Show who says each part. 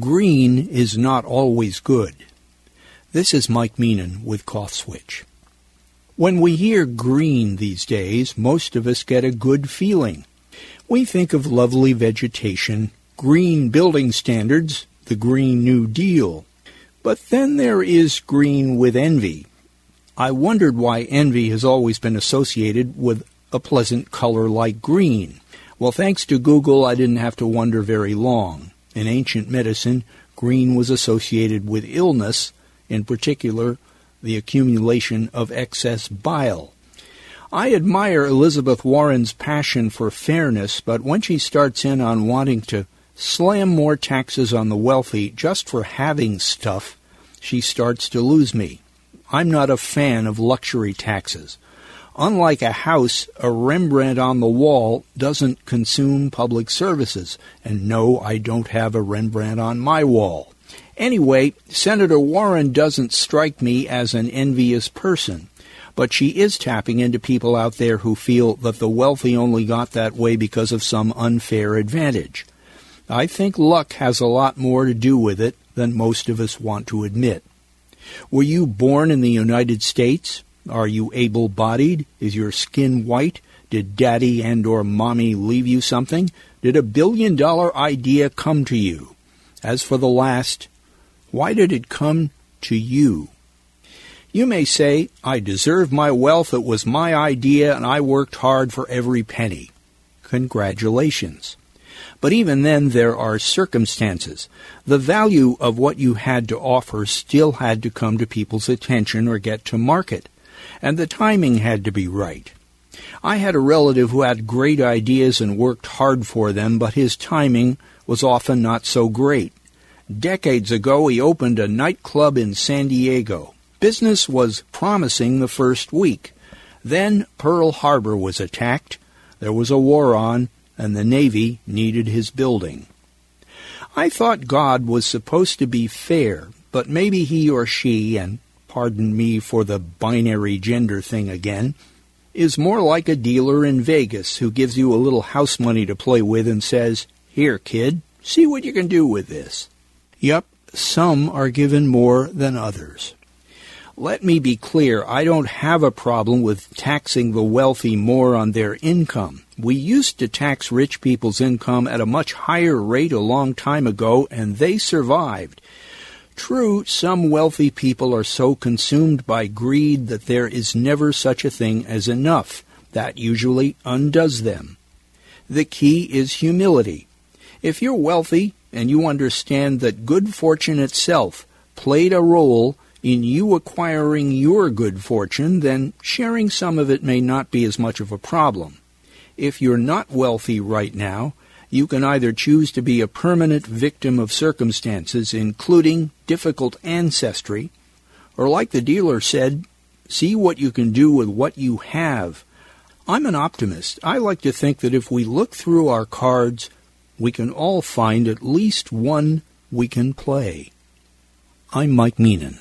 Speaker 1: green is not always good. This is Mike Meenan with Cough Switch. When we hear green these days, most of us get a good feeling. We think of lovely vegetation, green building standards, the Green New Deal. But then there is green with envy. I wondered why envy has always been associated with a pleasant color like green. Well, thanks to Google, I didn't have to wonder very long. In ancient medicine, green was associated with illness, in particular, the accumulation of excess bile. I admire Elizabeth Warren's passion for fairness, but when she starts in on wanting to slam more taxes on the wealthy just for having stuff, she starts to lose me. I'm not a fan of luxury taxes. Unlike a house, a Rembrandt on the wall doesn't consume public services. And no, I don't have a Rembrandt on my wall. Anyway, Senator Warren doesn't strike me as an envious person. But she is tapping into people out there who feel that the wealthy only got that way because of some unfair advantage. I think luck has a lot more to do with it than most of us want to admit. Were you born in the United States? Are you able-bodied? Is your skin white? Did daddy and or mommy leave you something? Did a billion dollar idea come to you? As for the last, why did it come to you? You may say, I deserve my wealth, it was my idea, and I worked hard for every penny. Congratulations. But even then, there are circumstances. The value of what you had to offer still had to come to people's attention or get to market and the timing had to be right. I had a relative who had great ideas and worked hard for them, but his timing was often not so great. Decades ago, he opened a nightclub in San Diego. Business was promising the first week. Then Pearl Harbor was attacked, there was a war on, and the Navy needed his building. I thought God was supposed to be fair, but maybe he or she, and pardon me for the binary gender thing again, is more like a dealer in Vegas who gives you a little house money to play with and says, Here, kid, see what you can do with this. Yup, some are given more than others. Let me be clear, I don't have a problem with taxing the wealthy more on their income. We used to tax rich people's income at a much higher rate a long time ago, and they survived. True, some wealthy people are so consumed by greed that there is never such a thing as enough. That usually undoes them. The key is humility. If you're wealthy and you understand that good fortune itself played a role in you acquiring your good fortune, then sharing some of it may not be as much of a problem. If you're not wealthy right now, you can either choose to be a permanent victim of circumstances, including difficult ancestry, or like the dealer said, see what you can do with what you have. I'm an optimist. I like to think that if we look through our cards, we can all find at least one we can play. I'm Mike Meenan.